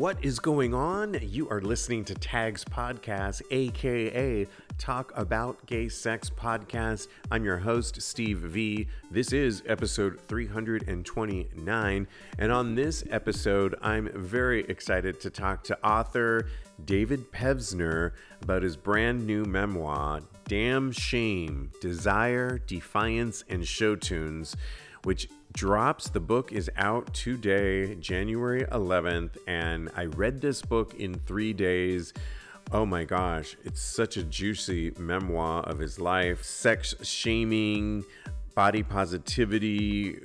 What is going on? You are listening to Tags Podcast, aka Talk About Gay Sex Podcast. I'm your host, Steve V. This is episode 329. And on this episode, I'm very excited to talk to author David Pevsner about his brand new memoir, Damn Shame Desire, Defiance, and Show Tunes, which drops. The book is out today, January 11th, and I read this book in three days. Oh my gosh, it's such a juicy memoir of his life, sex shaming, body positivity,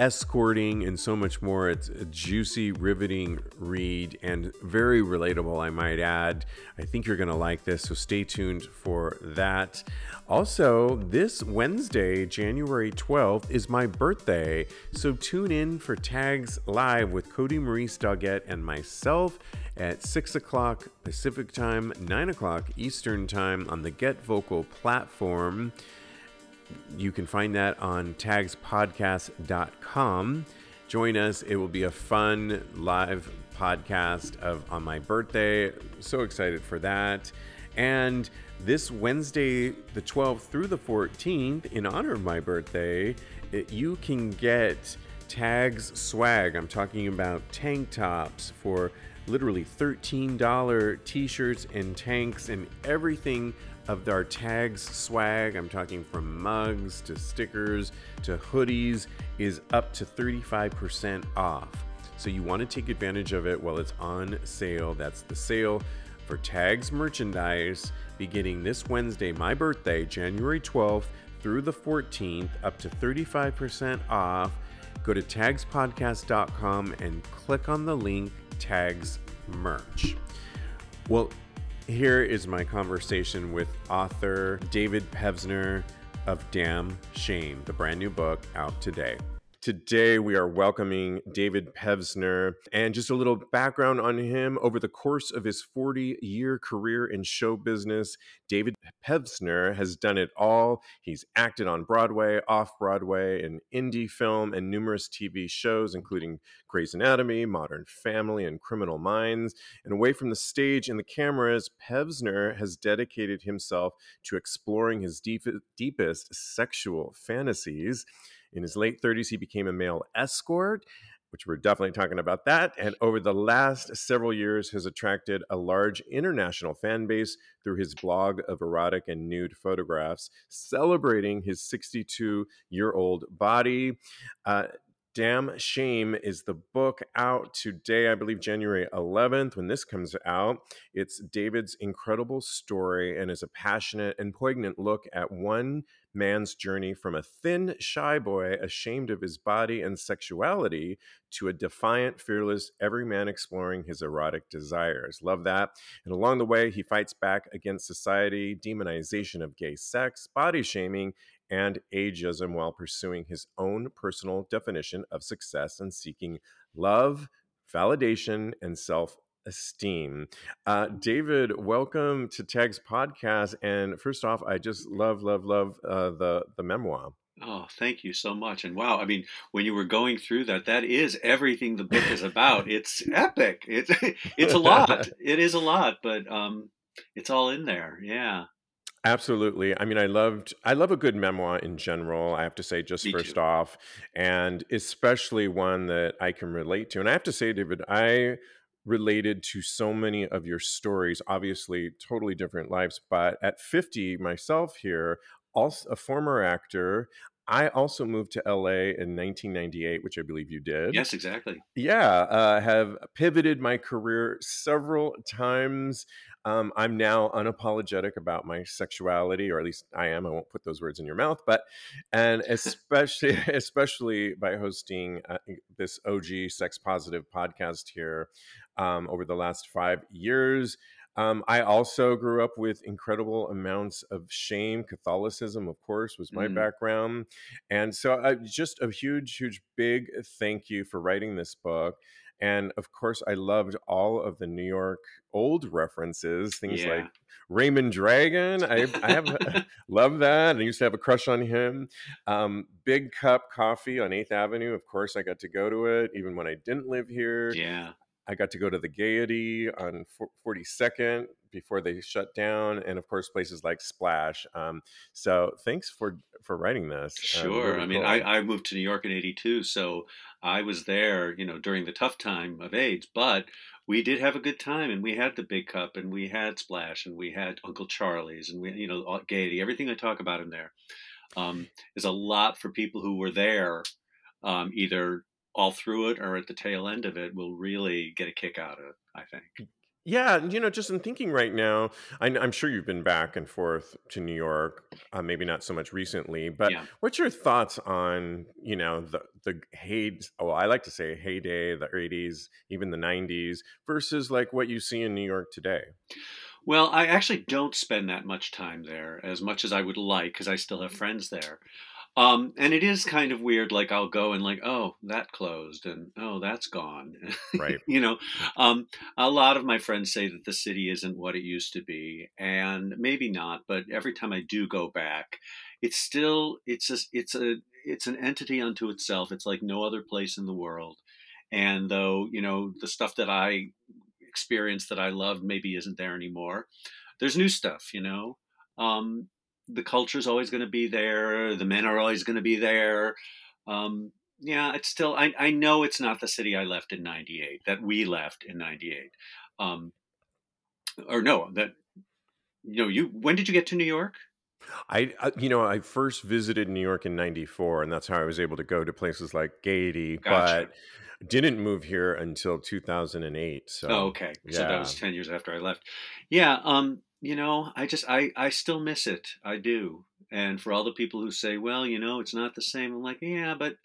escorting, and so much more. It's a juicy, riveting read and very relatable, I might add. I think you're going to like this, so stay tuned for that. Also, this Wednesday, January 12th, is my birthday, so tune in for Tags Live with Cody Maurice Doggett and myself at 6 o'clock Pacific Time, 9 o'clock Eastern Time on the Get Vocal platform. You can find that on tagspodcast.com. Join us. It will be a fun live podcast of on my birthday. So excited for that. And this Wednesday, the 12th through the 14th, in honor of my birthday, it, you can get tags swag. I'm talking about tank tops for literally $13 t shirts and tanks and everything of our tags swag. I'm talking from mugs to stickers to hoodies is up to 35% off. So you want to take advantage of it while it's on sale. That's the sale for Tags merchandise beginning this Wednesday, my birthday, January 12th through the 14th, up to 35% off. Go to tagspodcast.com and click on the link Tags Merch. Well, here is my conversation with author David Pevsner of Damn Shame, the brand new book out today. Today, we are welcoming David Pevsner. And just a little background on him over the course of his 40 year career in show business, David Pevsner has done it all. He's acted on Broadway, off Broadway, in indie film, and numerous TV shows, including Grey's Anatomy, Modern Family, and Criminal Minds. And away from the stage and the cameras, Pevsner has dedicated himself to exploring his deep, deepest sexual fantasies. In his late 30s, he became a male escort, which we're definitely talking about that. And over the last several years, has attracted a large international fan base through his blog of erotic and nude photographs, celebrating his 62 year old body. Uh, Damn Shame is the book out today, I believe January 11th when this comes out. It's David's incredible story and is a passionate and poignant look at one man's journey from a thin, shy boy ashamed of his body and sexuality to a defiant, fearless, every man exploring his erotic desires. Love that. And along the way, he fights back against society, demonization of gay sex, body shaming, and ageism while pursuing his own personal definition of success and seeking love, validation, and self esteem. Uh, David, welcome to Tags podcast. And first off, I just love, love, love uh, the the memoir. Oh, thank you so much. And wow, I mean, when you were going through that, that is everything the book is about. It's epic. It's it's a lot. It is a lot, but um, it's all in there. Yeah. Absolutely. I mean, I loved I love a good memoir in general, I have to say just Me first too. off, and especially one that I can relate to. And I have to say, David, I related to so many of your stories, obviously totally different lives, but at 50 myself here, also a former actor, I also moved to LA in 1998, which I believe you did. Yes, exactly. Yeah, uh, have pivoted my career several times. Um, I'm now unapologetic about my sexuality, or at least I am. I won't put those words in your mouth, but and especially especially by hosting uh, this OG sex positive podcast here um, over the last five years. Um, I also grew up with incredible amounts of shame. Catholicism, of course, was my Mm. background. And so, uh, just a huge, huge, big thank you for writing this book. And of course, I loved all of the New York old references, things Yeah. like Raymond Dragon. I, I have love that. I used to have a crush on him. Um, Big Cup Coffee on Eighth Avenue. Of course, I got to go to it even when I didn't live here Yeah. I got to go to the Gaiety on 42nd before they shut down, and of course places like Splash. Um, so thanks for for writing this. Um, sure. Really I mean, cool. I, I moved to New York in '82, so I was there, you know, during the tough time of AIDS, but we did have a good time, and we had the Big Cup, and we had Splash, and we had Uncle Charlie's, and we, you know, Gaiety. Everything I talk about in there um, is a lot for people who were there, um, either all through it or at the tail end of it will really get a kick out of it, I think. Yeah, you know, just in thinking right now, I, am sure you've been back and forth to New York, uh, maybe not so much recently, but yeah. what's your thoughts on, you know, the the hey, oh, I like to say heyday, the 80s, even the 90s, versus like what you see in New York today? Well, I actually don't spend that much time there as much as I would like because I still have friends there. Um, and it is kind of weird. Like I'll go and like, oh, that closed, and oh, that's gone. Right. you know, um, a lot of my friends say that the city isn't what it used to be, and maybe not. But every time I do go back, it's still it's a it's a it's an entity unto itself. It's like no other place in the world. And though you know the stuff that I experienced that I loved maybe isn't there anymore, there's new stuff. You know. Um, the culture is always going to be there. The men are always going to be there. Um, yeah, it's still. I, I know it's not the city I left in '98. That we left in '98. Um, or no, that you know, you. When did you get to New York? I, you know, I first visited New York in '94, and that's how I was able to go to places like Gaiety. Gotcha. But didn't move here until 2008. So, oh, okay. Yeah. So that was 10 years after I left. Yeah. Um, you know, I just I I still miss it. I do. And for all the people who say, "Well, you know, it's not the same," I'm like, "Yeah, but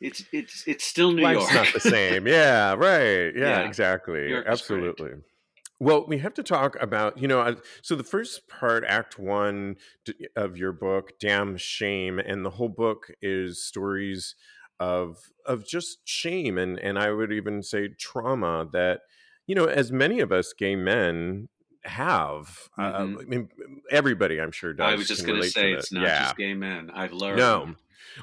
it's it's it's still New Life's York. not the same. Yeah, right. Yeah, yeah. exactly. Absolutely. Well, we have to talk about, you know, so the first part, Act One of your book, Damn Shame, and the whole book is stories of of just shame and and I would even say trauma that, you know, as many of us gay men have. Uh, mm-hmm. Uh, I mean, everybody, I'm sure, does. I was just going to say it's not yeah. just gay men. I've learned. No,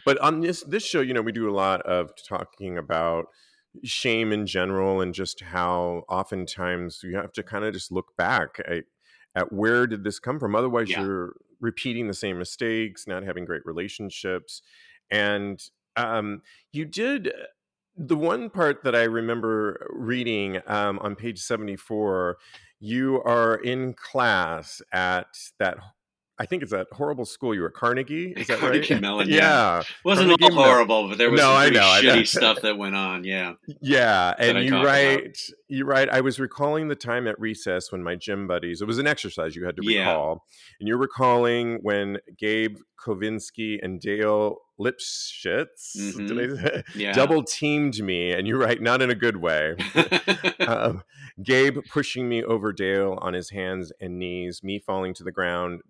but on this this show, you know, we do a lot of talking about shame in general and just how oftentimes you have to kind of just look back at, at where did this come from. Otherwise, yeah. you're repeating the same mistakes, not having great relationships, and um, you did the one part that I remember reading um, on page 74 you are in class at that I think it's that horrible school you were at Carnegie. Is that Carnegie right? Mellon. Yeah, yeah. wasn't Carnegie all horrible, but there was no, I know, shitty I know. stuff that went on. Yeah, yeah, and you write, you write. I was recalling the time at recess when my gym buddies. It was an exercise you had to recall, yeah. and you're recalling when Gabe Kovinsky and Dale Lipschitz mm-hmm. yeah. double teamed me, and you're right, not in a good way. um, Gabe pushing me over Dale on his hands and knees, me falling to the ground,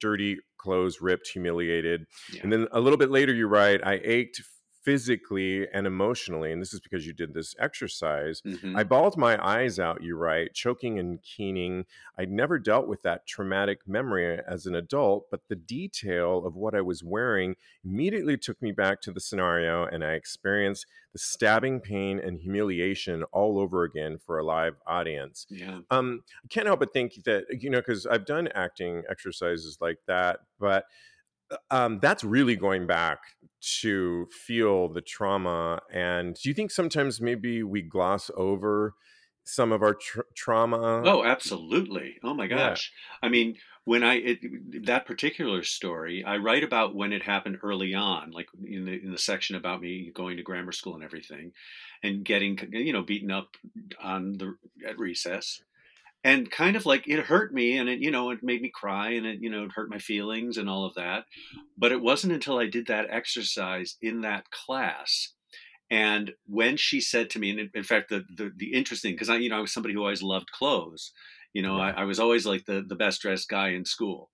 dirty clothes ripped, humiliated. Yeah. And then a little bit later, you write, I ached physically and emotionally, and this is because you did this exercise, mm-hmm. I bawled my eyes out, you write, choking and keening. I'd never dealt with that traumatic memory as an adult, but the detail of what I was wearing immediately took me back to the scenario, and I experienced the stabbing pain and humiliation all over again for a live audience. Yeah. Um, I can't help but think that, you know, because I've done acting exercises like that, but um, that's really going back to feel the trauma. And do you think sometimes maybe we gloss over some of our tra- trauma? Oh, absolutely. Oh my gosh. Yeah. I mean, when I it, that particular story, I write about when it happened early on, like in the in the section about me going to grammar school and everything, and getting you know beaten up on the at recess and kind of like it hurt me and it you know it made me cry and it you know it hurt my feelings and all of that but it wasn't until i did that exercise in that class and when she said to me and in fact the the, the interesting because i you know i was somebody who always loved clothes you know I, I, was always like the the best dressed guy in school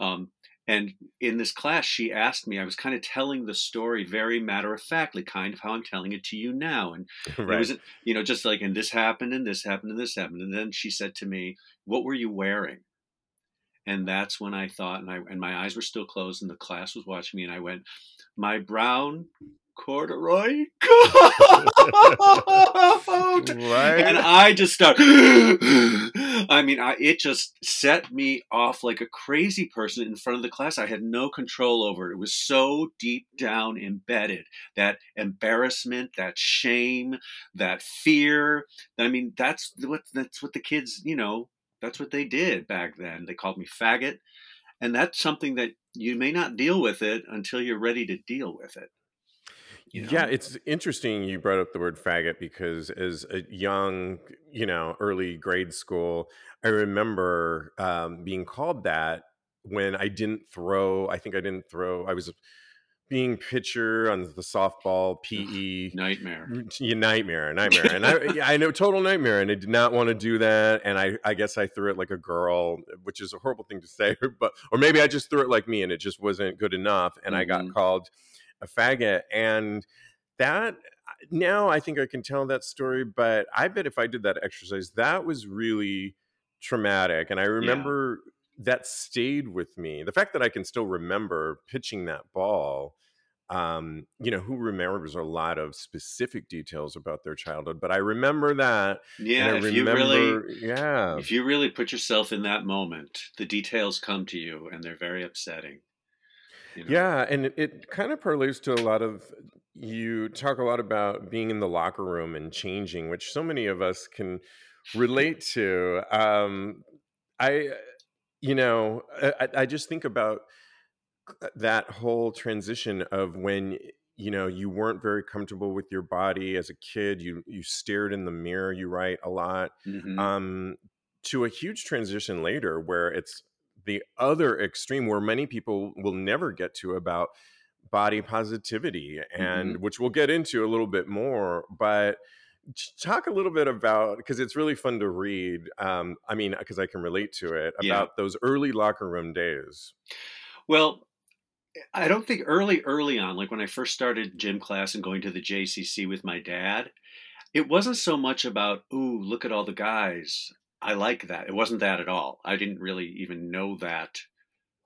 um, and in this class, she asked me, I was kind of telling the story very matter of factly, kind of how I'm telling it to you now. And right. it was, you know, just like, and this happened, and this happened, and this happened. And then she said to me, What were you wearing? And that's when I thought, and I and my eyes were still closed, and the class was watching me, and I went, My brown corduroy coat. Right. And I just start. I mean, I, it just set me off like a crazy person in front of the class. I had no control over it. It was so deep down embedded that embarrassment, that shame, that fear. I mean, that's what that's what the kids, you know, that's what they did back then. They called me faggot, and that's something that you may not deal with it until you're ready to deal with it. You know? Yeah, it's interesting you brought up the word faggot because as a young, you know, early grade school, I remember um, being called that when I didn't throw. I think I didn't throw. I was being pitcher on the softball PE nightmare, nightmare, nightmare, and I, I know total nightmare, and I did not want to do that, and I, I guess I threw it like a girl, which is a horrible thing to say, but or maybe I just threw it like me, and it just wasn't good enough, and mm-hmm. I got mm-hmm. called a faggot, and that now I think I can tell that story, but I bet if I did that exercise, that was really traumatic, and I remember. Yeah that stayed with me. The fact that I can still remember pitching that ball um, you know, who remembers a lot of specific details about their childhood, but I remember that. Yeah, if remember, you really, yeah, if you really put yourself in that moment, the details come to you, and they're very upsetting. You know? Yeah, and it, it kind of parlays to a lot of you talk a lot about being in the locker room and changing, which so many of us can relate to. Um, I, you know, I, I just think about uh, that whole transition of when you know you weren't very comfortable with your body as a kid you you stared in the mirror you write a lot mm-hmm. um to a huge transition later where it's the other extreme where many people will never get to about body positivity and mm-hmm. which we'll get into a little bit more but talk a little bit about because it's really fun to read um i mean because i can relate to it about yeah. those early locker room days well I don't think early, early on, like when I first started gym class and going to the JCC with my dad, it wasn't so much about, ooh, look at all the guys. I like that. It wasn't that at all. I didn't really even know that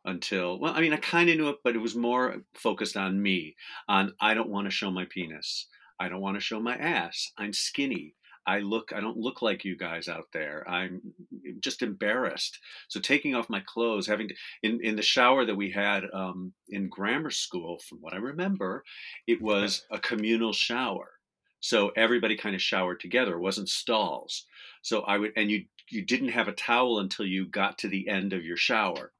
until, well, I mean, I kind of knew it, but it was more focused on me, on I don't want to show my penis. I don't want to show my ass. I'm skinny. I look I don't look like you guys out there. I'm just embarrassed. So taking off my clothes, having to in in the shower that we had um, in grammar school, from what I remember, it was a communal shower. So everybody kind of showered together. It wasn't stalls. So I would and you you didn't have a towel until you got to the end of your shower.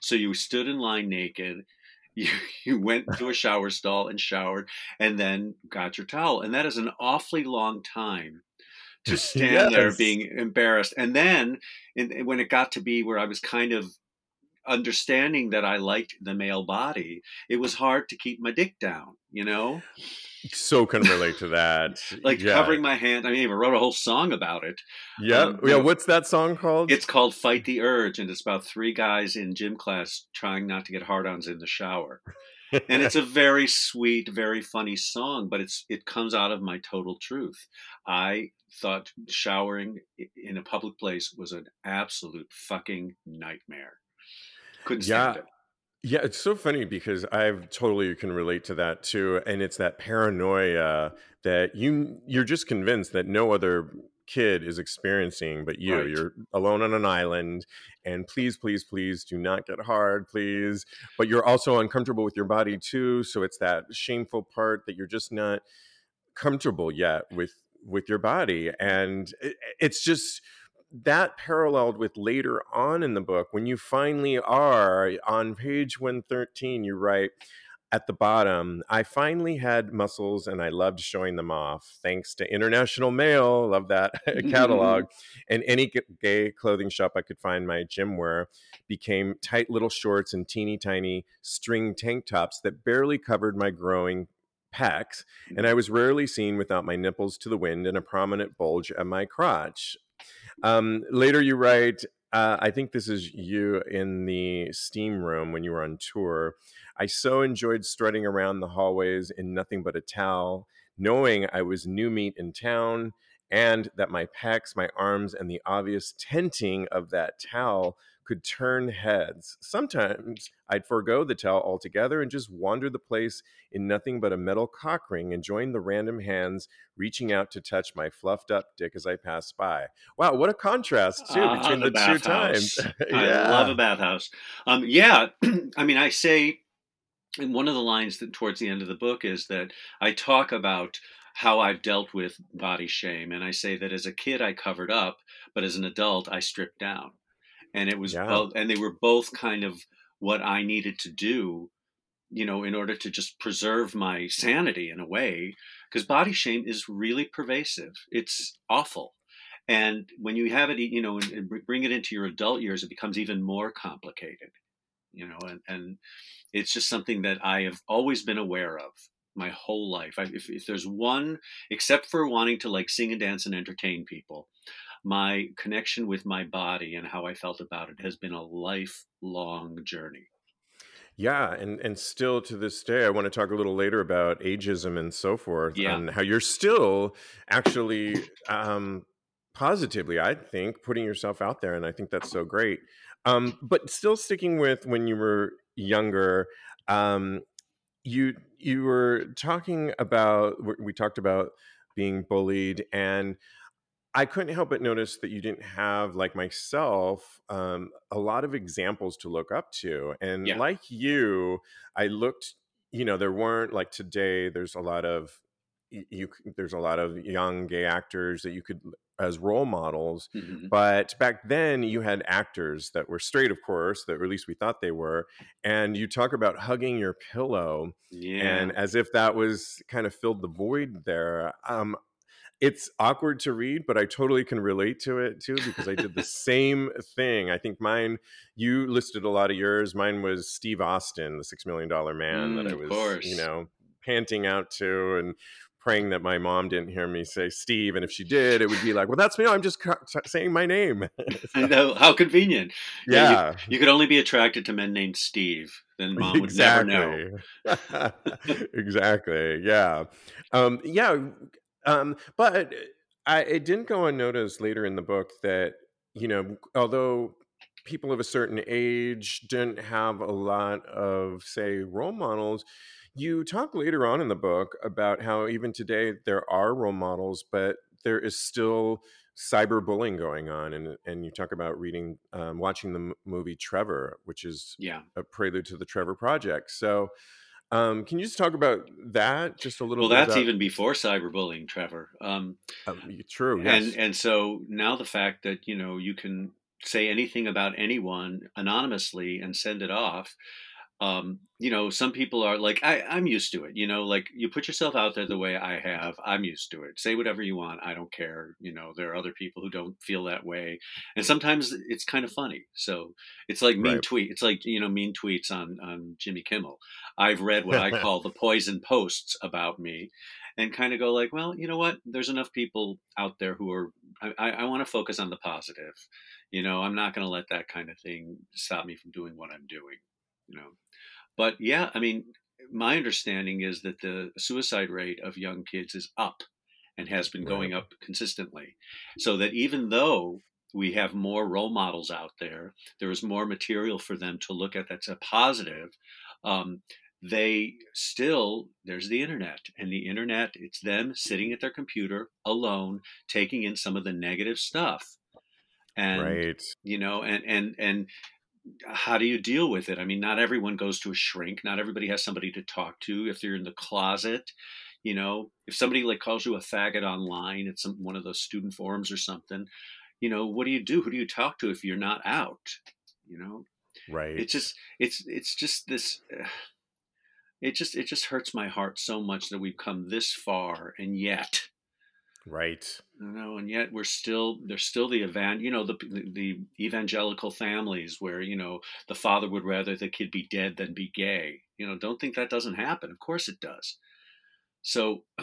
So you stood in line naked you, you went to a shower stall and showered and then got your towel and that is an awfully long time to stand yes. there being embarrassed. And then in, when it got to be where I was kind of understanding that I liked the male body, it was hard to keep my dick down, you know? So can relate to that. like yeah. covering my hand. I mean, I even wrote a whole song about it. Yeah. Um, yeah. What's that song called? It's called Fight the Urge. And it's about three guys in gym class trying not to get hard ons in the shower. and it's a very sweet, very funny song, but it's it comes out of my total truth. I thought showering in a public place was an absolute fucking nightmare. Couldn't stand yeah. it. Yeah, it's so funny because I've totally can relate to that too, and it's that paranoia that you you're just convinced that no other kid is experiencing but you. Right. You're alone on an island, and please, please, please do not get hard, please. But you're also uncomfortable with your body too, so it's that shameful part that you're just not comfortable yet with with your body and it, it's just that paralleled with later on in the book when you finally are on page 113 you write at the bottom i finally had muscles and i loved showing them off thanks to International Male love that catalog and any gay clothing shop i could find my gym wear became tight little shorts and teeny tiny string tank tops that barely covered my growing pecs, and I was rarely seen without my nipples to the wind and a prominent bulge at my crotch. Um, later, you write, uh, I think this is you in the steam room when you were on tour. I so enjoyed strutting around the hallways in nothing but a towel, knowing I was new meat in town and that my pecs, my arms, and the obvious tenting of that towel could turn heads. Sometimes I'd forego the towel altogether and just wander the place in nothing but a metal cock ring and join the random hands reaching out to touch my fluffed up dick as I passed by. Wow, what a contrast too Ah, between the the, two times. I love a bathhouse. Um, yeah, I mean, I say, and one of the lines that towards the end of the book is that I talk about how I've dealt with body shame, and I say that as a kid I covered up, but as an adult I stripped down, and it was Yeah. both, and they were both kind of what I needed to do, you know, in order to just preserve my sanity in a way, because body shame is really pervasive. It's awful. And when you have it, you know, and, and bring it into your adult years, it becomes even more complicated, you know, and, and it's just something that I have always been aware of my whole life. I, if, if there's one, except for wanting to like sing and dance and entertain people, my connection with my body and how I felt about it has been a lifelong journey. Yeah, and and still to this day, I want to talk a little later about ageism and so forth, Yeah. and how you're still actually um, positively, I think, putting yourself out there, and I think that's so great. Um, but still sticking with when you were younger, um, you you were talking about we we talked about being bullied and I couldn't help but notice that you didn't have, like myself, um, a lot of examples to look up to. And Yeah. like you, I looked, you know, there weren't like today, there's a lot of, you, there's a lot of young gay actors that you could, as role models. Mhm. But back then, you had actors that were straight, of course, that at least we thought they were. And you talk about hugging your pillow Yeah. and as if that was kind of filled the void there. Um, it's awkward to read, but I totally can relate to it too because I did the same thing. I think mine, you listed a lot of yours. Mine was Steve Austin, the Six Million Dollar Man, that Mm, I was, you know, panting out to and praying that my mom didn't hear me say Steve. And if she did, it would be like, well, that's me. I'm just ca- saying my name. I know how convenient. Yeah, yeah. You could only be attracted to men named Steve. Then mom would never know. exactly. exactly. Yeah. Um, yeah. Um, but I, it didn't go unnoticed later in the book that, you know, although people of a certain age didn't have a lot of, say, role models, you talk later on in the book about how even today there are role models, but there is still cyberbullying going on. And, and you talk about reading, um, watching the m- movie Trevor, which is Yeah. a prelude to the Trevor Project. So, um, can you just talk about that just a little bit? Well, that's about- even before cyberbullying, Trevor. Um, um, true. Yes. and and so now the fact that you know you can say anything about anyone anonymously and send it off um, you know some people are like I, i'm used to it you know like you put yourself out there the way i have i'm used to it say whatever you want i don't care you know there are other people who don't feel that way and sometimes it's kind of funny so it's like mean Right. tweet it's like you know mean tweets on on jimmy kimmel i've read what i call the poison posts about me and kind of go like, well, you know what? There's enough people out there who are. I, I, I want to focus on the positive. You know, I'm not going to let that kind of thing stop me from doing what I'm doing. You know, but yeah, I mean, my understanding is that the suicide rate of young kids is up and has been going Right. up consistently. So that even though we have more role models out there, there is more material for them to look at that's a positive. Um, they still there's the internet and the internet it's them sitting at their computer alone taking in some of the negative stuff and right. you know and and and how do you deal with it i mean not everyone goes to a shrink not everybody has somebody to talk to if they're in the closet you know if somebody like calls you a faggot online at some one of those student forums or something you know what do you do who do you talk to if you're not out you know Right. it's just it's it's just this uh, it just it just hurts my heart so much that we've come this far and yet right. You know and yet we're still there's still the evan you know the the evangelical families where you know the father would rather the kid be dead than be gay you know don't think that doesn't happen of course it does so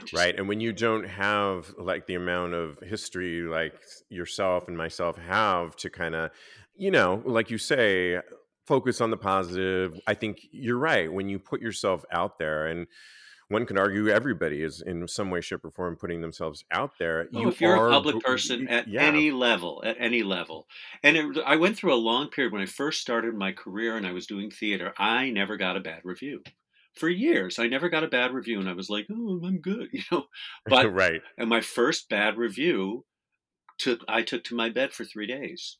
just- right. And when you don't have like the amount of history like yourself and myself have to kind of, you know, like you say, focus on the positive. I think you're right. When you put yourself out there and one could argue everybody is in some way, shape, or form putting themselves out there. Oh, you if you're a public person at yeah. any level, at any level, and it, I went through a long period when I first started my career and I was doing theater. I never got a bad review for years. I never got a bad review, and I was like, "Oh, I'm good," you know. But right, and my first bad review took I took to my bed for three days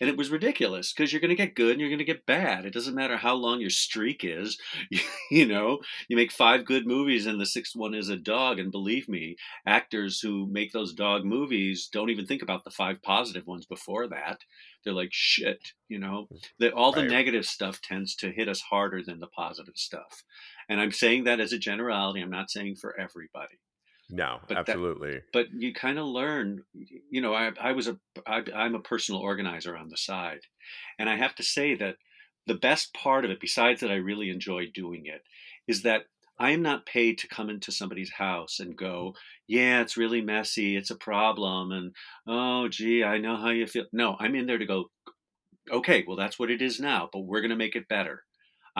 and it was ridiculous because you're going to get good and you're going to get bad. It doesn't matter how long your streak is. you know, you make five good movies and the sixth one is a dog. And believe me, actors who make those dog movies don't even think about the five positive ones before that. They're like, shit, you know, hmm. the, all the right. negative stuff tends to hit us harder than the positive stuff. And I'm saying that as a generality. I'm not saying for everybody. No, but absolutely. That, but you kind of learn, you know, I, I was a, I, I'm a personal organizer on the side. And I have to say that the best part of it, besides that I really enjoy doing it, is that I am not paid to come into somebody's house and go, yeah, it's really messy. It's a problem. And, oh, gee, I know how you feel. No, I'm in there to go, okay, well, that's what it is now, but we're going to make it better.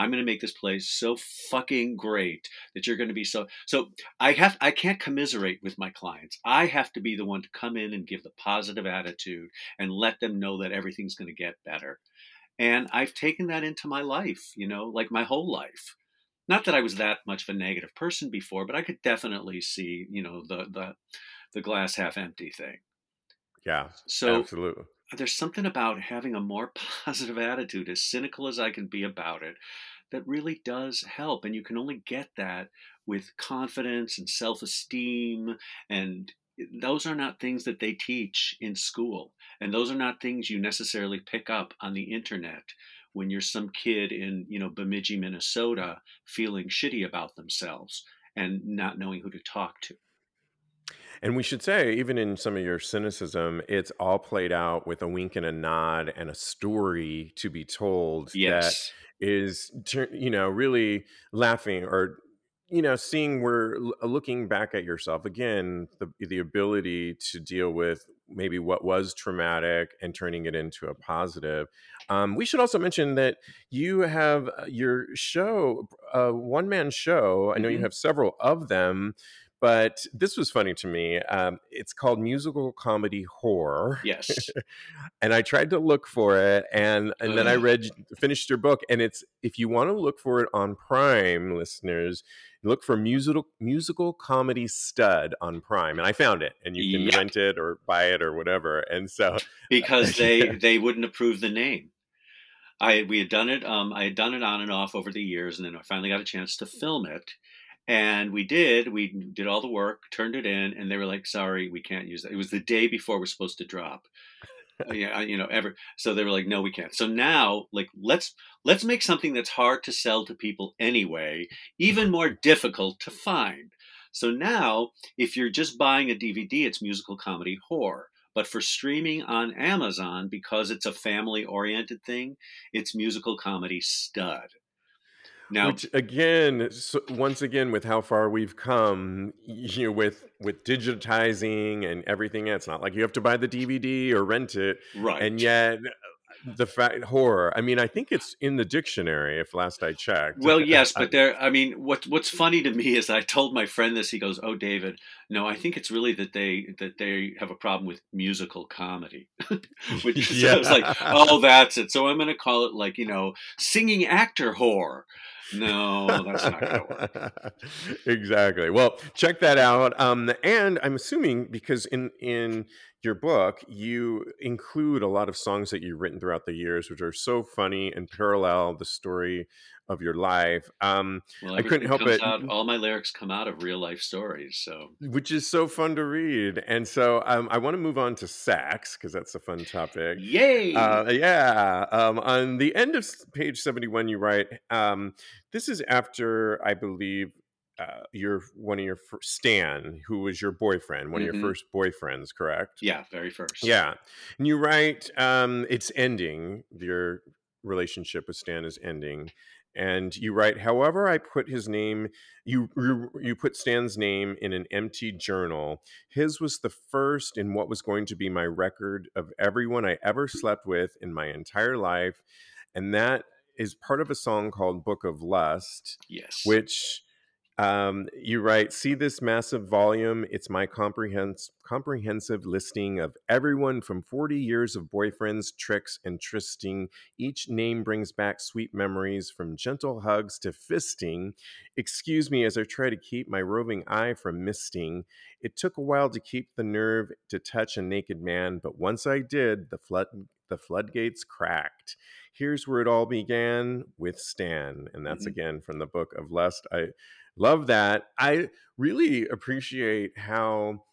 I'm going to make this place so fucking great that you're going to be so so I have I can't commiserate with my clients. I have to be the one to come in and give the positive attitude and let them know that everything's going to get better. And I've taken that into my life, you know, like my whole life. Not that I was that much of a negative person before, but I could definitely see, you know, the the the glass half empty thing. Yeah. So absolutely there's something about having a more positive attitude, as cynical as I can be about it, that really does help. And you can only get that with confidence and self esteem. And those are not things that they teach in school. And those are not things you necessarily pick up on the internet when you're some kid in, you know, Bemidji, Minnesota, feeling shitty about themselves and not knowing who to talk to. And we should say, even in some of your cynicism, it's all played out with a wink and a nod and a story to be told yes. Is, you know, really laughing or you know seeing where looking back at yourself again the the ability to deal with maybe what was traumatic and turning it into a positive um, we should also mention that you have uh, your show a uh, one man show i know mm-hmm. you have several of them but this was funny to me. Um, it's called musical comedy horror. Yes, and I tried to look for it, and and then I read finished your book, and it's if you want to look for it on Prime, listeners, look for musical musical comedy stud on Prime, and I found it, and you can yep. rent it or buy it or whatever. And so because they they wouldn't approve the name. I we had done it. Um, I had done it on and off over the years, and then I finally got a chance to film it and we did. We did all the work, turned it in, and they were like, "Sorry, we can't use that." It was the day before we're supposed to drop. Yeah, you know, ever. So they were like, "No, we can't." So now, like, let's let's make something that's hard to sell to people anyway, even more difficult to find. So now, if you're just buying a DVD, it's musical comedy horror. But for streaming on Amazon, because it's a family oriented thing, it's musical comedy stud. Now, which again, so once again, with how far we've come, you know, with with digitizing and everything, it's not like you have to buy the DVD or rent it, right? And yet, the fact horror. I mean, I think it's in the dictionary. If last I checked. Well, yes, but there. I mean, what what's funny to me is I told my friend this. He goes, "Oh, David, no, I think it's really that they that they have a problem with musical comedy." Which yeah. was like, "Oh, that's it." So I'm going to call it like you know, singing actor horror. No, that's not going to work. exactly. Well, check that out. Um, and I'm assuming because in in your book you include a lot of songs that you've written throughout the years, which are so funny and parallel the story of your life. Um, well, I couldn't help it. Out, all my lyrics come out of real life stories, so which is so fun to read. And so um, I want to move on to sax because that's a fun topic. Yay! Uh, yeah. Um, on the end of page seventy-one, you write, um, "This is after I believe." Uh, your one of your first, Stan, who was your boyfriend, one mm-hmm. of your mm-hmm. first boyfriends, correct? Yeah, very first. Yeah, and you write, um, it's ending. Your relationship with Stan is ending, and you write however i put his name you you put stan's name in an empty journal his was the first in what was going to be my record of everyone i ever slept with in my entire life and that is part of a song called book of lust yes which Um, you write, see this massive volume. It's my comprehensive comprehensive listing of everyone from 40 years of boyfriends, tricks, and trysting. Each name brings back sweet memories from gentle hugs to fisting. Excuse me as I try to keep my roving eye from misting. It took a while to keep the nerve to touch a naked man, but once I did, the flood the floodgates cracked. Here's where it all began with Stan, and that's mm-hmm. again from the book of Lust. I love that. I really appreciate how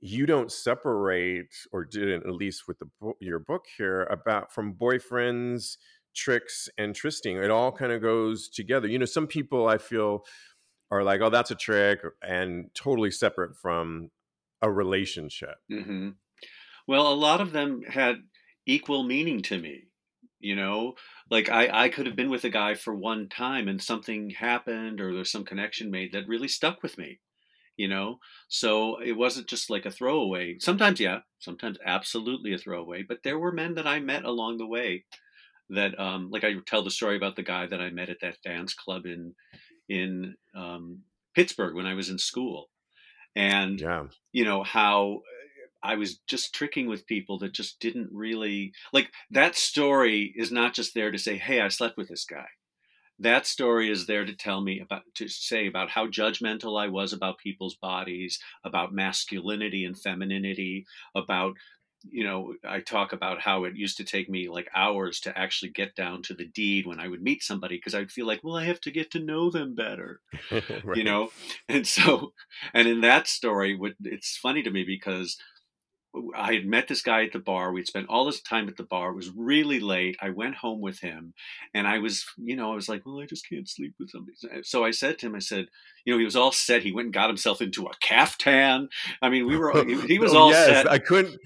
you don't separate or didn't at least with the your book here about from boyfriends tricks and trysting it all kind of goes together you know some people i feel are like oh that's a trick and totally separate from a relationship mm-hmm. well a lot of them had equal meaning to me you know? Like I, I could have been with a guy for one time and something happened or there's some connection made that really stuck with me you know? So it wasn't just like a throwaway. Sometimes yeah sometimes absolutely a throwaway but there were men that i met along the way that um like i tell the story about the guy that i met at that dance club in in um pittsburgh when i was in school. And yeah. you know how I was just tricking with people that just didn't really like that story is not just there to say, "Hey, I slept with this guy." That story is there to tell me about to say about how judgmental I was about people's bodies, about masculinity and femininity, about you know, I talk about how it used to take me like hours to actually get down to the deed when I would meet somebody because I'd feel like, well, I have to get to know them better, right. you know? And so, and in that story, it's funny to me because I had met this guy at the bar. We'd spent all this time at the bar. It was really late. I went home with him and I was, you know, I was like, well, I just can't sleep with somebody. So I said to him, I said, you know, he was all set. He went and got himself into a caftan. I mean, we were, he was oh, all yes, set. I couldn't,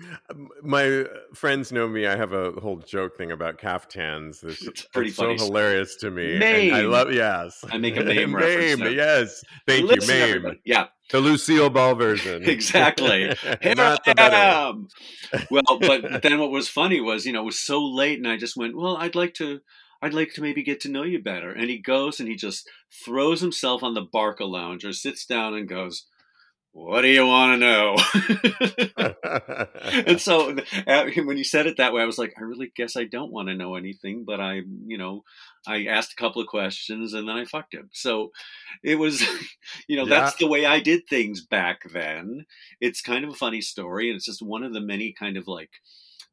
my friends know me. I have a whole joke thing about caftans. It's, it's pretty it's so hilarious to me. Mame. I love, yes. I make a Mame, Mame reference. Yes. Thank Listen, you, Mame. Everybody. Yeah. The Lucille Ball version. exactly. Not am. well, but then what was funny was, you know, it was so late and I just went, well, I'd like to, I'd like to maybe get to know you better. And he goes and he just throws himself on the Barcalounger sits down and goes, what do you want to know? and so uh, when he said it that way, I was like, I really guess I don't want to know anything, but I, you know, I asked a couple of questions and then I fucked him. So it was, you know, yeah. that's the way I did things back then. It's kind of a funny story. And it's just one of the many kind of like,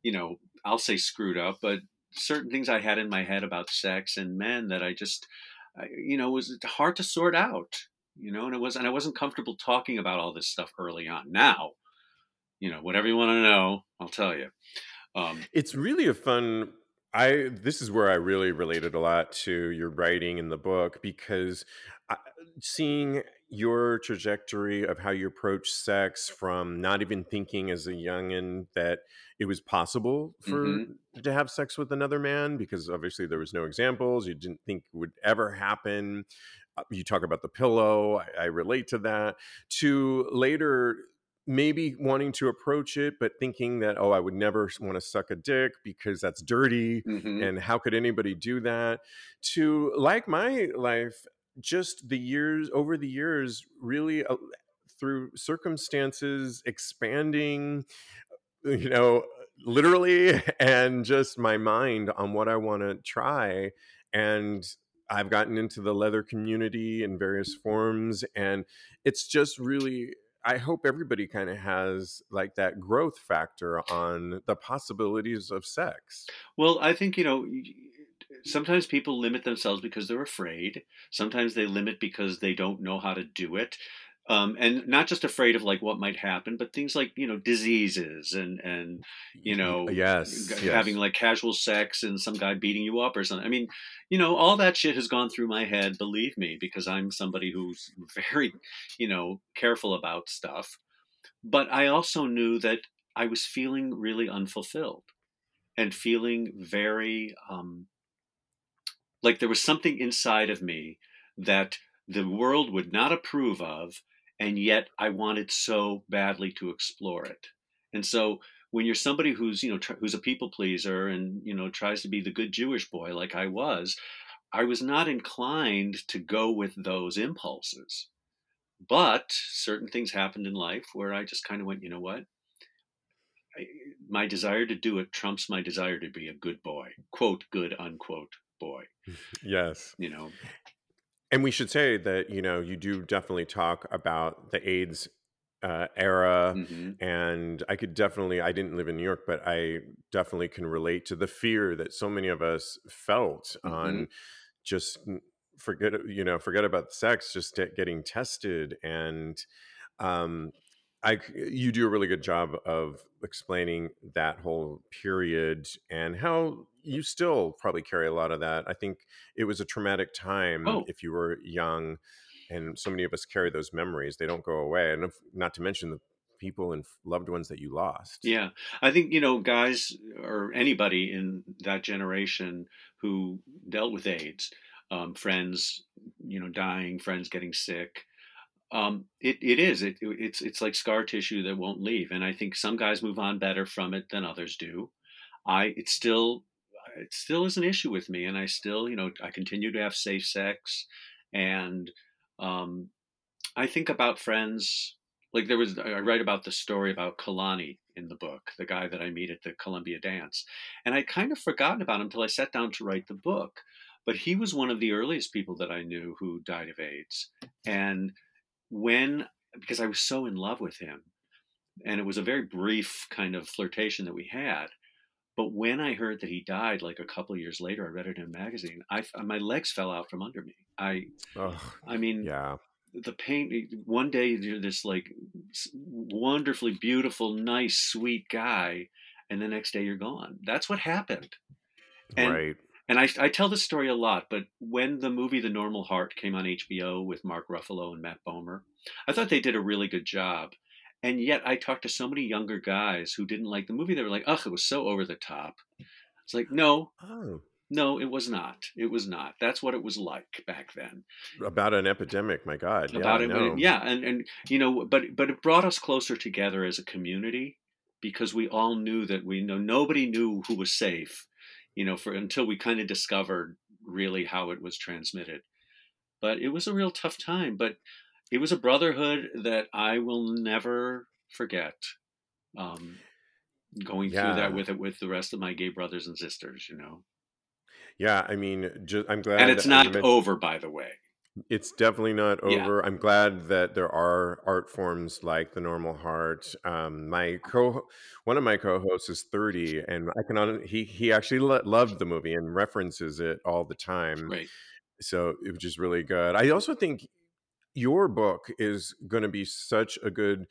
you know, I'll say screwed up, but certain things I had in my head about sex and men that I just, you know, was hard to sort out you know, and it was, and I wasn't comfortable talking about all this stuff early on. Now, you know, whatever you want to know, I'll tell you. Um, it's really a fun. I this is where I really related a lot to your writing in the book because I, seeing your trajectory of how you approach sex from not even thinking as a youngin that it was possible for mm-hmm. to have sex with another man because obviously there was no examples you didn't think would ever happen uh, you talk about the pillow I, I relate to that to later maybe wanting to approach it but thinking that oh i would never want to suck a dick because that's dirty mm-hmm. and how could anybody do that to like my life just the years over the years really uh, through circumstances expanding uh, you know literally and just my mind on what i want to try and I've gotten into the leather community in various forms, and it's just really. I hope everybody kind of has like that growth factor on the possibilities of sex. Well, I think you know sometimes people limit themselves because they're afraid. Sometimes they limit because they don't know how to do it um, and not just afraid of like what might happen, but things like you know diseases and and you know yes, having yes. like casual sex and some guy beating you up or something. I mean, you know, all that shit has gone through my head. Believe me, because I'm somebody who's very you know careful about stuff. But I also knew that I was feeling really unfulfilled and feeling very um, like there was something inside of me that the world would not approve of and yet I wanted so badly to explore it. And so when you're somebody who's you know tr- who's a people pleaser and you know tries to be the good Jewish boy like I was, I was not inclined to go with those impulses. but certain things happened in life where I just kind of went, you know what? I, my desire to do it trumps my desire to be a good boy, quote, good, unquote, boy. Yes. You know, And we should say that, you know, you do definitely talk about the AIDS uh, era. hmm And I could definitely, I didn't live in New York, but I definitely can relate to the fear that so many of us felt hmm on just forget, you know, forget about sex, just getting tested. And um, I, you do a really good job of explaining that whole period and how you still probably carry a lot of that. I think it was a traumatic time Oh, if you were young, and so many of us carry those memories. They don't go away, and if, not to mention the people and loved ones that you lost. yeah. I think, you know, guys or anybody in that generation who dealt with AIDS, um, friends, you know, dying, friends getting sick, um, it, it is. It, it's it's like scar tissue that won't leave. And I think some guys move on better from it than others do. I it still it still is an issue with me, and I still you know I continue to have safe sex, and um, I think about friends. Like there was, I write about the story about Kalani in the book, the guy that I meet at the Columbia dance, and I'd kind of forgotten about him until I sat down to write the book. But he was one of the earliest people that I knew who died of AIDS, and when because I was so in love with him, and it was a very brief kind of flirtation that we had. But when I heard that he died, like a couple of years later, I read it in a magazine. I my legs fell out from under me. I Oh, I mean, yeah. the pain. Eh, one day you're this like wonderfully beautiful, nice, sweet guy, and the next day you're gone. That's what happened. And Right. And I, I tell this story a lot, but when the movie The Normal Heart came on HBO with Mark Ruffalo and Matt Bomer, I thought they did a really good job. And yet I talked to so many younger guys who didn't like the movie. They were like, ugh, it was so over the top. It's like, no, Oh, no, it was not. It was not. That's what it was like back then. about an epidemic. My God. Yeah, About it, when it- know. yeah, and and you know, but but it brought us closer together as a community because we all knew that we know nobody knew who was safe, you know, for until we kind of discovered really how it was transmitted. But it was a real tough time. But it was a brotherhood that I will never forget. Um, going through that with it with the rest of my gay brothers and sisters, you know. Yeah. I mean, just, I'm glad. And it's uh, not mentioned- over, by the way. It's definitely not Yeah. over. I'm glad that there are art forms like the normal heart. Um, my co, one of my co-hosts is 30, and I can he he actually lo- loved the movie and references it all the time. Right. So it was just really good. I also think your book is going to be such a good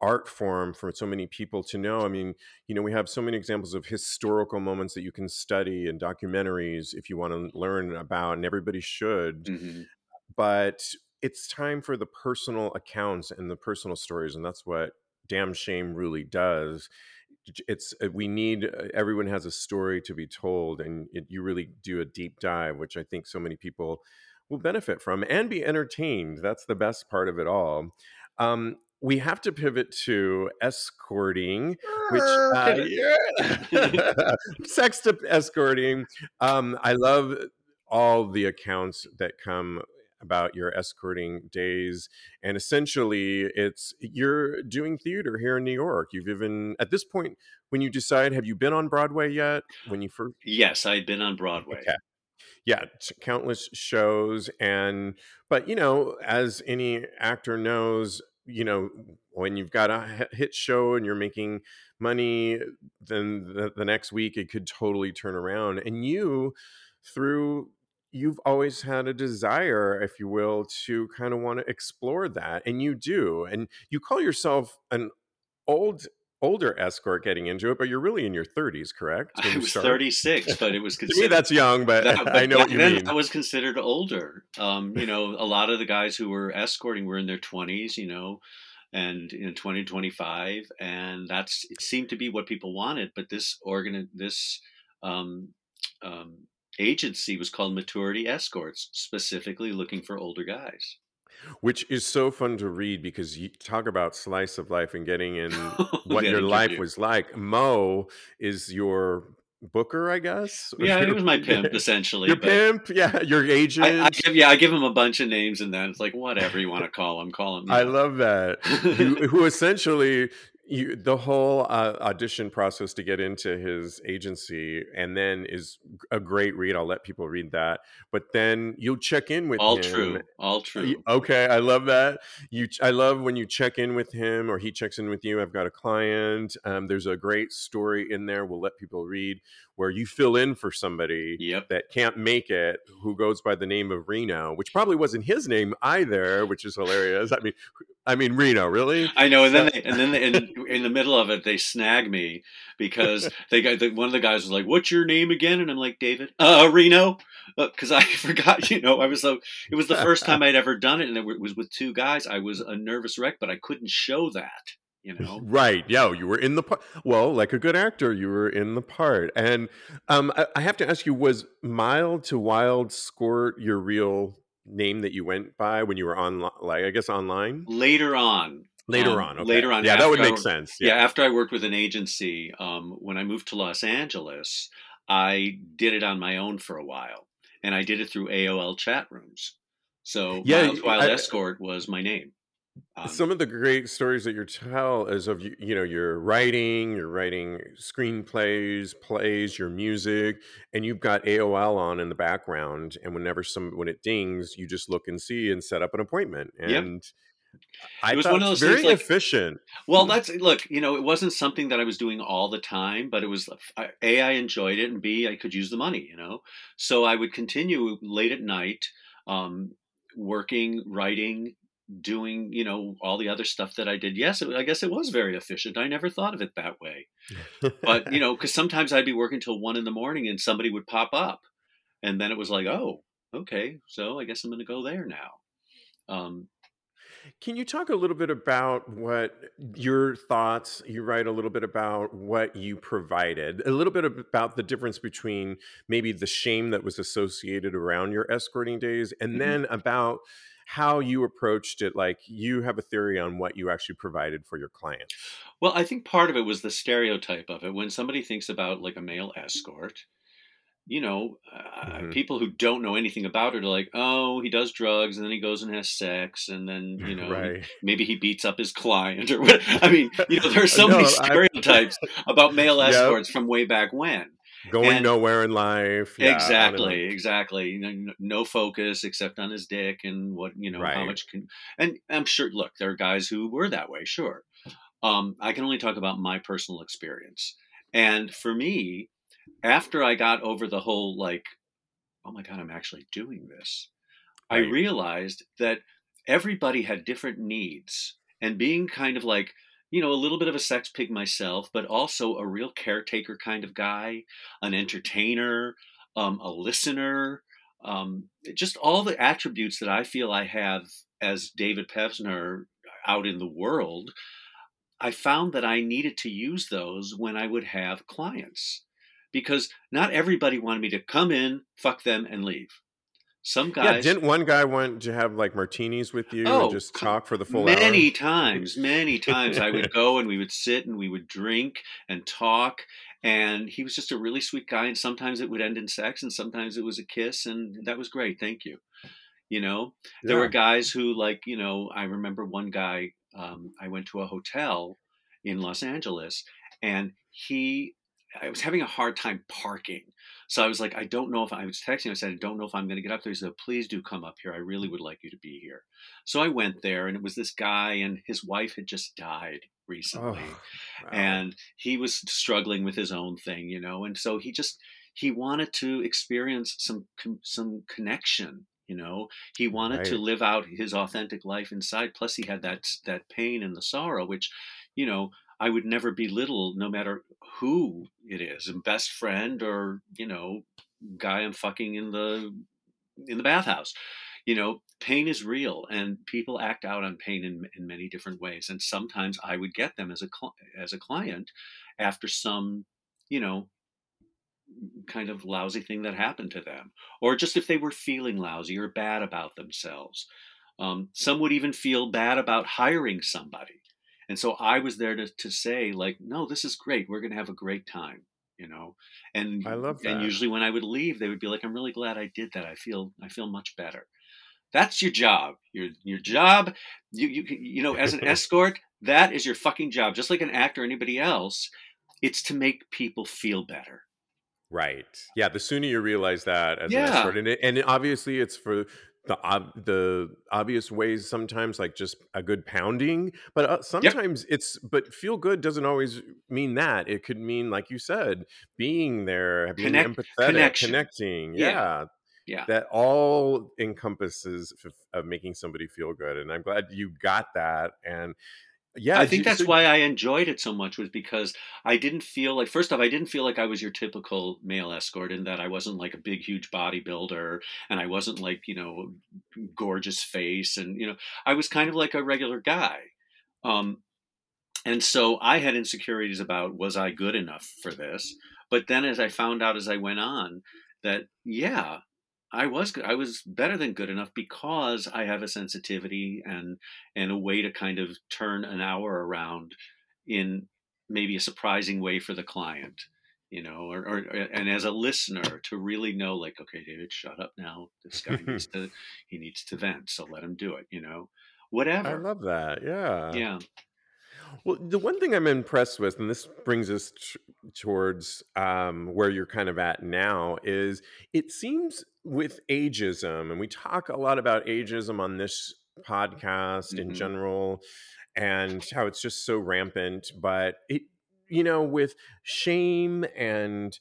art form for so many people to know. I mean, you know, we have so many examples of historical moments that you can study and documentaries if you want to learn about, and everybody should hmm but it's time for the personal accounts and the personal stories and that's what damn shame really does. It's uh, we need uh, everyone has a story to be told and it, you really do a deep dive which i think so many people will benefit from and be entertained. That's the best part of it all. Um, we have to pivot to escorting which uh, yeah. sex to escorting. Um, i love all the accounts that come about your escorting days and essentially it's you're doing theater here in new york. You've even at this point when you decide have you been on broadway yet? When you first Yes, I'd been on Broadway. okay. Yeah countless shows and but you know as any actor knows you know when you've got a hit show and you're making money then the, the next week it could totally turn around and you through you've always had a desire if you will to kind of want to explore that and you do and you call yourself an old older escort getting into it but you're really in your 30s correct I was start? 36, but it was to me considered. that's young but, that- but i know what you then mean I was considered older. Um, you know, a lot of the guys who were escorting were in their 20s, you know, and in 20 25, and that's it seemed to be what people wanted. But this organ, this um, um, agency was called Maturity Escorts, specifically looking for older guys. which is so fun to read because you talk about slice of life and getting in what your life was like mo is your booker, I guess. Yeah, he was my pimp essentially. Your pimp, yeah, your agent. I, I give, yeah, I give him a bunch of names, and then it's like whatever you want to call him, call him. I love that. you, who essentially you the whole uh, audition process to get into his agency and then is a great read i'll let people read that but then you'll check in with all him. true all true okay i love that you i love when you check in with him or he checks in with you i've got a client um, there's a great story in there we'll let people read where you fill in for somebody yep. that can't make it who goes by the name of reno which probably wasn't his name either which is hilarious i mean i mean reno really i know and then they, and then they, and in the middle of it, they snag me because they got the, one of the guys was like, "What's your name again?" And I'm like, "David, uh, Reno," because uh, I forgot. You know, I was so it was the first time I'd ever done it, and it was with two guys. I was a nervous wreck, but I couldn't show that. You know, right? Yeah, you were in the part. Well, like a good actor, you were in the part. And um, I, I have to ask you: Was Mild to Wild Skort your real name that you went by when you were on, like I guess online? Later on, Later um, on, okay. later on, yeah, that would make I, sense. Yeah. yeah. after I worked with an agency, um, when I moved to Los Angeles, I did it on my own for a while, and I did it through AOL chat rooms. So yeah, Miles Wild I, Escort was my name. Um, some of the great stories that you tell is of you, you know you're writing, you're writing screenplays, plays, your music, and you've got AOL on in the background. And whenever some when it dings, you just look and see and set up an appointment. And yep. I it was one of those very things like, efficient. Well, that's look, you know, it wasn't something that I was doing all the time, but it was a I enjoyed it, and b I could use the money, you know. So I would continue late at night, um, working, writing, doing, you know, all the other stuff that I did. Yes, I guess it was very efficient. I never thought of it that way, but you know, because sometimes I'd be working till one in the morning, and somebody would pop up, and then it was like, oh, okay, so I guess I'm going to go there now. Um, can you talk a little bit about what your thoughts? You write a little bit about what you provided, a little bit about the difference between maybe the shame that was associated around your escorting days, and mm-hmm. then about how you approached it. Like you have a theory on what you actually provided for your client Well, I think part of it was the stereotype of it. When somebody thinks about like a male escort, you know, uh, mm-hmm. people who don't know anything about it are like, oh, he does drugs and then he goes and has sex and then, you know, right. maybe he beats up his client or what. I mean, you know, there are so no, many stereotypes I, about male escorts yep. from way back when. Going and, nowhere in life. Yeah, exactly, exactly. You no focus except on his dick and what, you know, right. how much can. And I'm sure, look, there are guys who were that way, sure. Um, I can only talk about my personal experience. And for me, after I got over the whole like, oh my God, I'm actually doing this, right. I realized that everybody had different needs. And being kind of like, you know, a little bit of a sex pig myself, but also a real caretaker kind of guy, an entertainer, um, a listener, um, just all the attributes that I feel I have as David Pevsner out in the world. I found that I needed to use those when I would have clients because not everybody wanted me to come in, fuck them, and leave. Some guys. Yeah, didn't one guy want to have like martinis with you oh, and just talk for the full many hour? times, many times I would go and we would sit and we would drink and talk. And he was just a really sweet guy. And sometimes it would end in sex, and sometimes it was a kiss, and that was great. Thank you. You know, there yeah. were guys who, like, you know, I remember one guy. Um, I went to a hotel in Los Angeles, and he I was having a hard time parking. So I was like, I don't know if I was texting. I said, I don't know if I'm going to get up there. He said, please do come up here. I really would like you to be here. So I went there, and it was this guy, and his wife had just died oh, recently, oh, wow. and he was struggling with his own thing, you know. And so he just he wanted to experience some some connection. You know, he wanted right. to live out his authentic life inside. Plus, he had that that pain and the sorrow, which, you know, I would never belittle, no matter who it is, a best friend or you know, guy I'm fucking in the in the bathhouse. You know, pain is real, and people act out on pain in, in many different ways. And sometimes I would get them as a as a client after some, you know, kind of lousy thing that happened to them, or just if they were feeling lousy or bad about themselves. Um, some would even feel bad about hiring somebody and so I was there to, to say, like, no, this is great. We're going to have a great time. you know. And I love that. And usually when I would leave, they would be like, "I'm really glad I did that. I feel I feel much better." That's your job. Your your job. You you you know, as an escort, that is your fucking job. Just like an actor or anybody else, it's to make people feel better. Right. Yeah. The sooner you realize that as an Yeah. escort, and it, and obviously it's for the ob- the obvious ways. Sometimes like just a good pounding, but uh, sometimes it's but feel good doesn't always mean that. It could mean like you said, being there, being Connect- empathetic, connection. connecting. Yeah. Yeah. Yeah. That all encompasses of, of making somebody feel good, and I'm glad you got that. And yeah, I think that's why I enjoyed it so much was because I didn't feel like first off I didn't feel like I was your typical male escort in that I wasn't like a big huge bodybuilder and I wasn't like you know gorgeous face and you know I was kind of like a regular guy. Um, and so I had insecurities about was I good enough for this? But then as I found out as I went on that yeah, I was good. I was better than good enough because I have a sensitivity and and a way to kind of turn an hour around in maybe a surprising way for the client you know or, or and as a listener to really know like okay david shut up now this guy needs to he needs to vent so let him do it you know whatever I love that. Yeah. yeah Well, the one thing I'm impressed with, and this brings us t- towards um, where you're kind of at now, is it seems with ageism, and we talk a lot about ageism on this podcast in Mhm. general, and how it's just so rampant. But it, you know, with shame and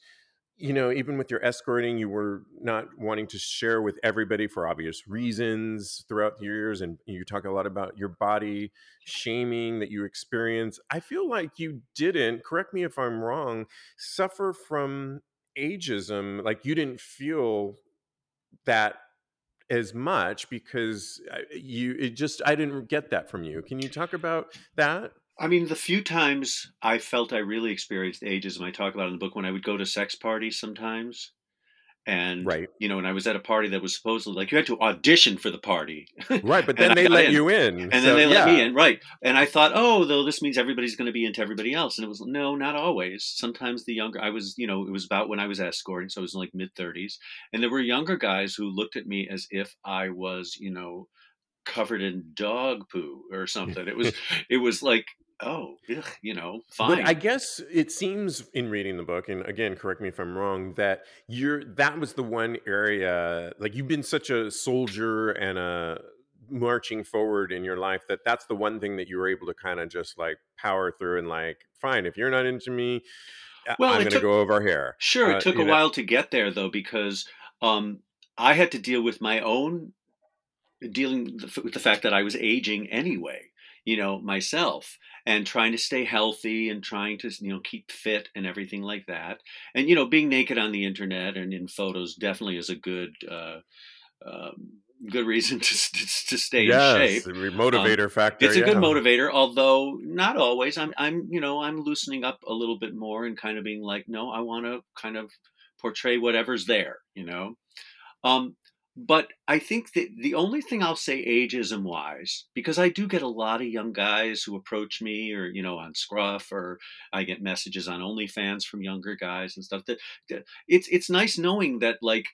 you know, even with your escorting, you were not wanting to share with everybody for obvious reasons throughout the years. And you talk a lot about your body shaming that you experience. I feel like you didn't, correct me if I'm wrong, suffer from ageism. Like you didn't feel that as much because uh, you, it just, I didn't get that from you. Can you talk about that? I mean, the few times I felt I really experienced ageism, I talk about in the book when I would go to sex parties sometimes. And, Right. you know, and I was at a party that was supposedly like you had to audition for the party. Right. But then they let in. you in. And then So, they let me in, right? And I thought, oh, though this means everybody's going to be into everybody else, and it was no, not always. Sometimes the younger, I was, you know, it was about when I was escorting, so I was in like mid thirties, and there were younger guys who looked at me as if I was, you know, covered in dog poo or something. It was, it was like, oh, ugh, you know, fine. But I guess it seems in reading the book, and again, correct me if I'm wrong, that you're that was the one area like you've been such a soldier and a marching forward in your life that that's the one thing that you were able to kind of just like power through and like fine if you're not into me Well, i'm gonna took- go over here Sure, Uh, it took a know- while to get there though, because um, I had to deal with my own dealing with the fact that I was aging anyway. You know myself and trying to stay healthy and trying to you know keep fit and everything like that. And you know being naked on the internet and in photos definitely is a good uh, um, good reason to to, to stay in shape. yes the motivator factor It's a good motivator, although not always. I'm, I'm, you know, I'm loosening up a little bit more and kind of being like, no, I want to kind of portray whatever's there, you know. Um, but I think that the only thing I'll say ageism wise, because I do get a lot of young guys who approach me, or you know, on Scruff, or I get messages on OnlyFans from younger guys and stuff. That, that it's it's nice knowing that like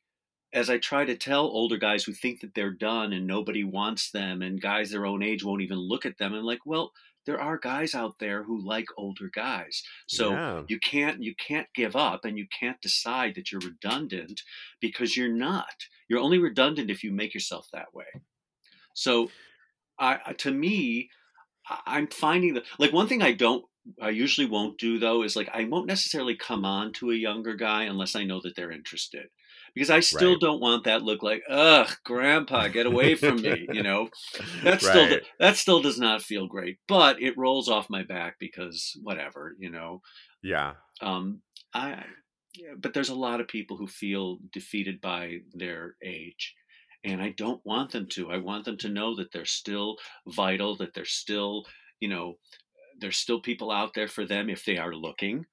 as I try to tell older guys who think that they're done and nobody wants them, and guys their own age won't even look at them, and like, well, there are guys out there who like older guys, so Yeah. you can't you can't give up, and you can't decide that you're redundant because you're not. You're only redundant if you make yourself that way. So, I to me, I'm finding that like one thing I don't. I usually won't do though is like I won't necessarily come on to a younger guy unless I know that they're interested because I still Right. don't want that look like, ugh, grandpa, get away from me. You know, that still Right. that still does not feel great, but it rolls off my back because whatever, you know. yeah Um, I, but there's a lot of people who feel defeated by their age, and I don't want them to. I want them to know that they're still vital, that they're still, you know, there's still people out there for them if they are looking.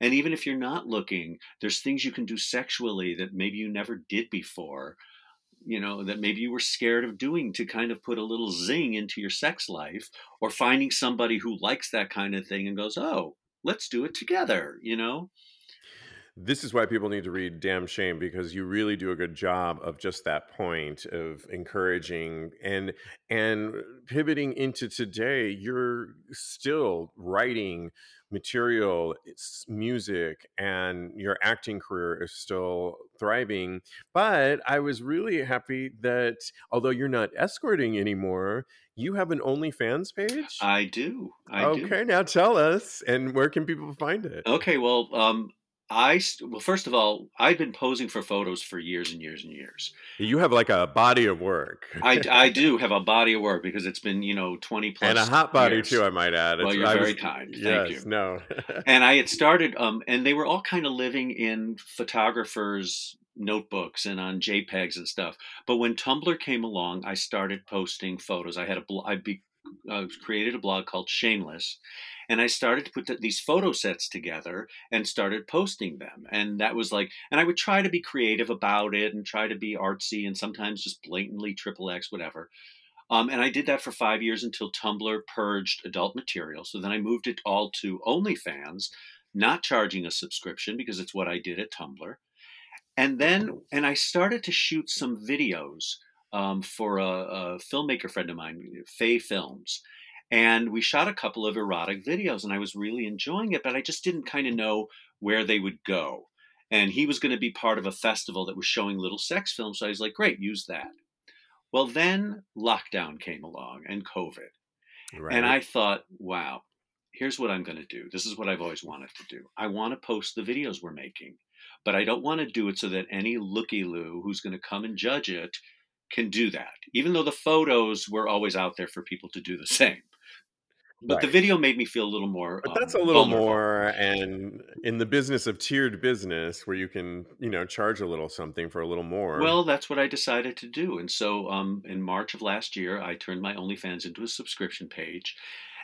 And even if you're not looking, there's things you can do sexually that maybe you never did before, you know, that maybe you were scared of doing to kind of put a little zing into your sex life, or finding somebody who likes that kind of thing and goes, oh, let's do it together, you know? This is why people need to read Damn Shame because you really do a good job of just that point of encouraging and and pivoting into today. You're still writing material, it's music, and your acting career is still thriving. But I was really happy that although you're not escorting anymore, you have an OnlyFans page. I do. I okay, do. now tell us, and where can people find it? Okay, well, um, I well, first of all, I've been posing for photos for years and years and years. You have like a body of work. I, I do have a body of work because it's been you know twenty plus and a hot body years. too. I might add. Well, It's- you're I very was- kind. Thank yes, you. no. and I had started, um, and they were all kind of living in photographers' notebooks and on JPEGs and stuff. But when Tumblr came along, I started posting photos. I had a bl- I be, uh, created a blog called Shameless, and I started to put th- these photo sets together and started posting them. And that was like, and I would try to be creative about it and try to be artsy and sometimes just blatantly triple X, whatever. Um, and I did that for five years until Tumblr purged adult material. So then I moved it all to OnlyFans, not charging a subscription because it's what I did at Tumblr. And then, and I started to shoot some videos um, for a, a filmmaker friend of mine, Faye Films. And we shot a couple of erotic videos, and I was really enjoying it, but I just didn't kind of know where they would go. And he was going to be part of a festival that was showing little sex films. So I was like, great, use that. Well, then lockdown came along and COVID. right. And I thought, wow, here's what I'm going to do. This is what I've always wanted to do. I want to post the videos we're making, but I don't want to do it so that any looky loo who's going to come and judge it can do that, even though the photos were always out there for people to do the same. But the video made me feel a little more. But um, that's a little vulnerable. more, and in the business of tiered business, where you can, you know, charge a little something for a little more. Well, that's what I decided to do. And so um, in March of last year, I turned my OnlyFans into a subscription page.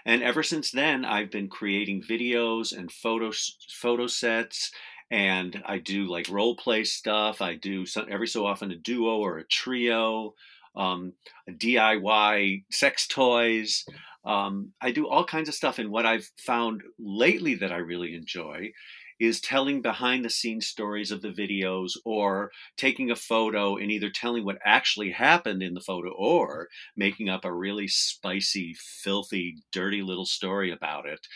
And ever since then, I've been creating videos and photo, photo sets. And I do like role play stuff. I do some, every so often a duo or a trio, um, DIY sex toys. Um, I do all kinds of stuff. And what I've found lately that I really enjoy is telling behind the scenes stories of the videos or taking a photo and either telling what actually happened in the photo or making up a really spicy, filthy, dirty little story about it.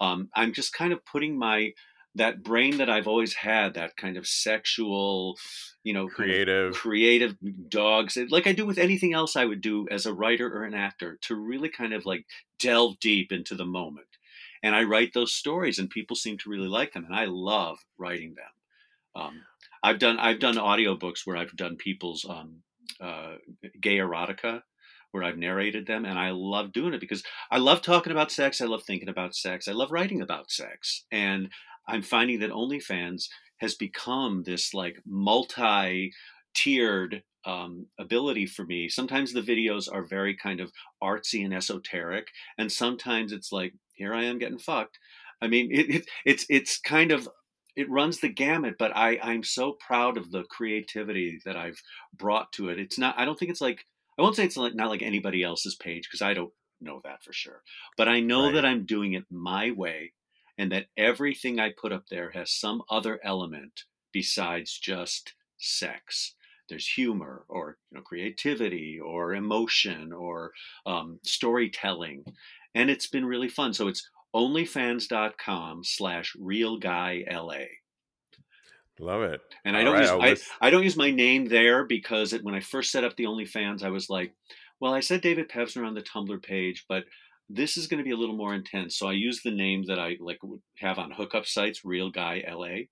Um, I'm just kind of putting my that brain that I've always had, that kind of sexual, you know, kind of creative. creative dogs like i do with anything else i would do as a writer or an actor to really kind of like delve deep into the moment. And i write those stories and people seem to really like them and i love writing them. Um, i've done i've done audiobooks where i've done people's um, uh, gay erotica where i've narrated them and i love doing it because i love talking about sex i love thinking about sex i love writing about sex. And i'm finding that onlyfans has become this like multi tiered um, ability for me. Sometimes the videos are very kind of artsy and esoteric, and sometimes it's like, here I am getting fucked. I mean, it, it, it's it's kind of it runs the gamut, but I I'm so proud of the creativity that I've brought to it. It's not. I don't think it's like I won't say it's like not like anybody else's page because I don't know that for sure. But I know Right. that I'm doing it my way, and that everything I put up there has some other element besides just sex. There's humor or you know, creativity or emotion or um, storytelling. And it's been really fun. So it's onlyfans.com slash real guy LA. Love it. And I don't right, use I, I don't use my name there because it, when I first set up the OnlyFans, I was like, well, I said David Pevsner on the Tumblr page, but this is going to be a little more intense. So I use the name that I like would have on hookup sites, Real Guy LA.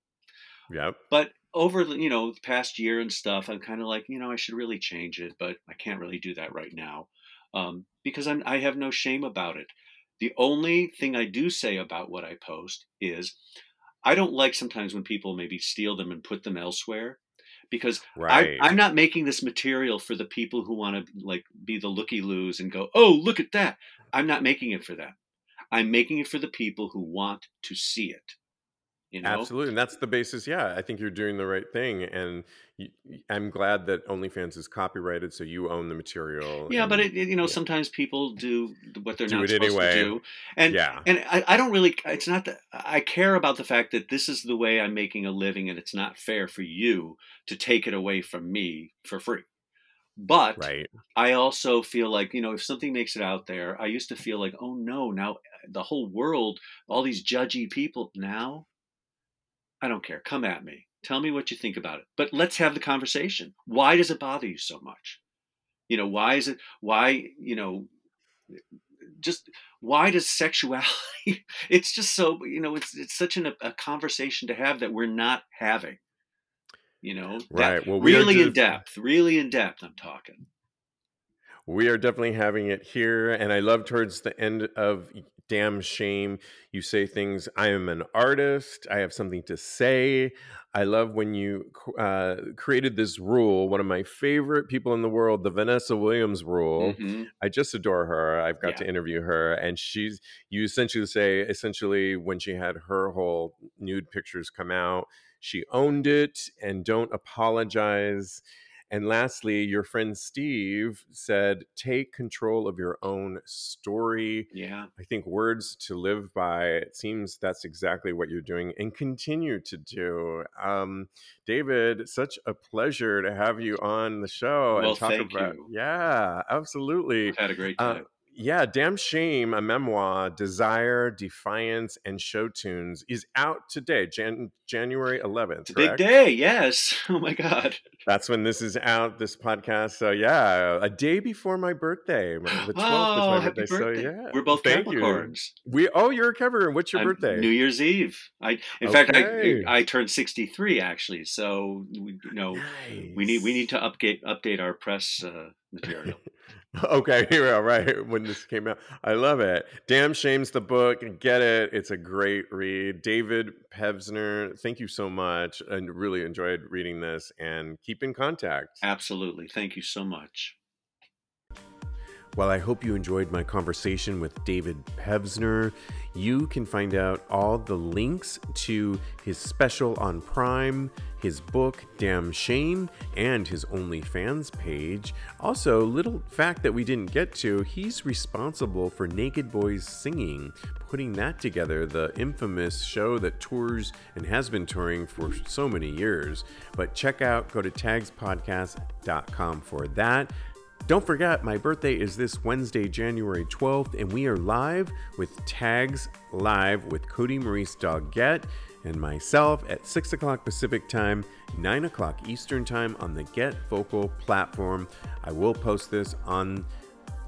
Yep. But over the you know the past year and stuff, I'm kind of like you know I should really change it, but I can't really do that right now um, because I'm I have no shame about it. The only thing I do say about what I post is I don't like sometimes when people maybe steal them and put them elsewhere because Right. I, I'm not making this material for the people who want to like be the looky loos and go, oh look at that. I'm not making it for them. I'm making it for the people who want to see it. You know? Absolutely, and that's the basis. Yeah, I think you're doing the right thing, and you, I'm glad that OnlyFans is copyrighted, so you own the material. Yeah, but it, you know, yeah. sometimes people do what they're Do not supposed anyway. to do, and yeah, and I, I don't really. It's not that I care about the fact that this is the way I'm making a living, and it's not fair for you to take it away from me for free. But right. I also feel like, you know, if something makes it out there, I used to feel like, oh no, now eh, the whole world, all these judgy people, now I don't care. Come at me. Tell me what you think about it. But let's have the conversation. Why does it bother you so much? You know, why is it, why, you know, just why does sexuality, it's just so, you know, it's, it's such an, a conversation to have that we're not having. You know, Right. Well, we really in depth, really in depth. I'm talking. We are definitely having it here. And I love towards the end of Damn Shame, you say things I am an artist, I have something to say. I love when you uh, created this rule, one of my favorite people in the world, the Vanessa Williams rule. Mhm. I just adore her. I've got Yeah. to interview her, and she's you essentially say essentially when she had her whole nude pictures come out, she owned it and don't apologize. And lastly, your friend Steve said, take control of your own story. Yeah. I think words to live by. It seems that's exactly what you're doing and continue to do. Um, David, such a pleasure to have you on the show Well, and talk thank about. you. Yeah, absolutely. I've had a great Uh, time. Yeah, Damn Shame, a memoir, Desire, Defiance, and Show Tunes is out today, Jan- January 11th. it's a big day. Yes. Oh my God. That's when this is out, this podcast. So, yeah, a day before my birthday. The 12th is oh, my happy birthday. birthday. So, yeah. We're both Thank you. Capricorns. We Oh, you're a Capricorn. What's your I'm birthday? New Year's Eve. I, in fact, I I turned 63 actually. So we, you know, we need we need to update update our press uh, material. Okay, yeah, right. When this came out, I love it. Damn Shame's the book. Get it. It's a great read. David Pevsner, thank you so much. I really enjoyed reading this and keep in contact. Absolutely. Thank you so much. Well, I hope you enjoyed my conversation with David Pevsner. You can find out all the links to his special on Prime, his book, Damn Shame, and his OnlyFans page. Also, little fact that we didn't get to he's responsible for Naked Boys Singing, putting that together, the infamous show that tours and has been touring for so many years. But check out, go to tagspodcast.com for that. Don't forget, my birthday is this Wednesday, January 12th, and we are live with Tags Live with Cody Maurice Doggett and myself at 6 o'clock Pacific Time, 9 o'clock Eastern Time on the Get Vocal platform. I will post this on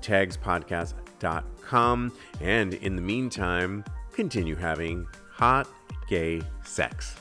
tagspodcast.com. And in the meantime, continue having hot gay sex.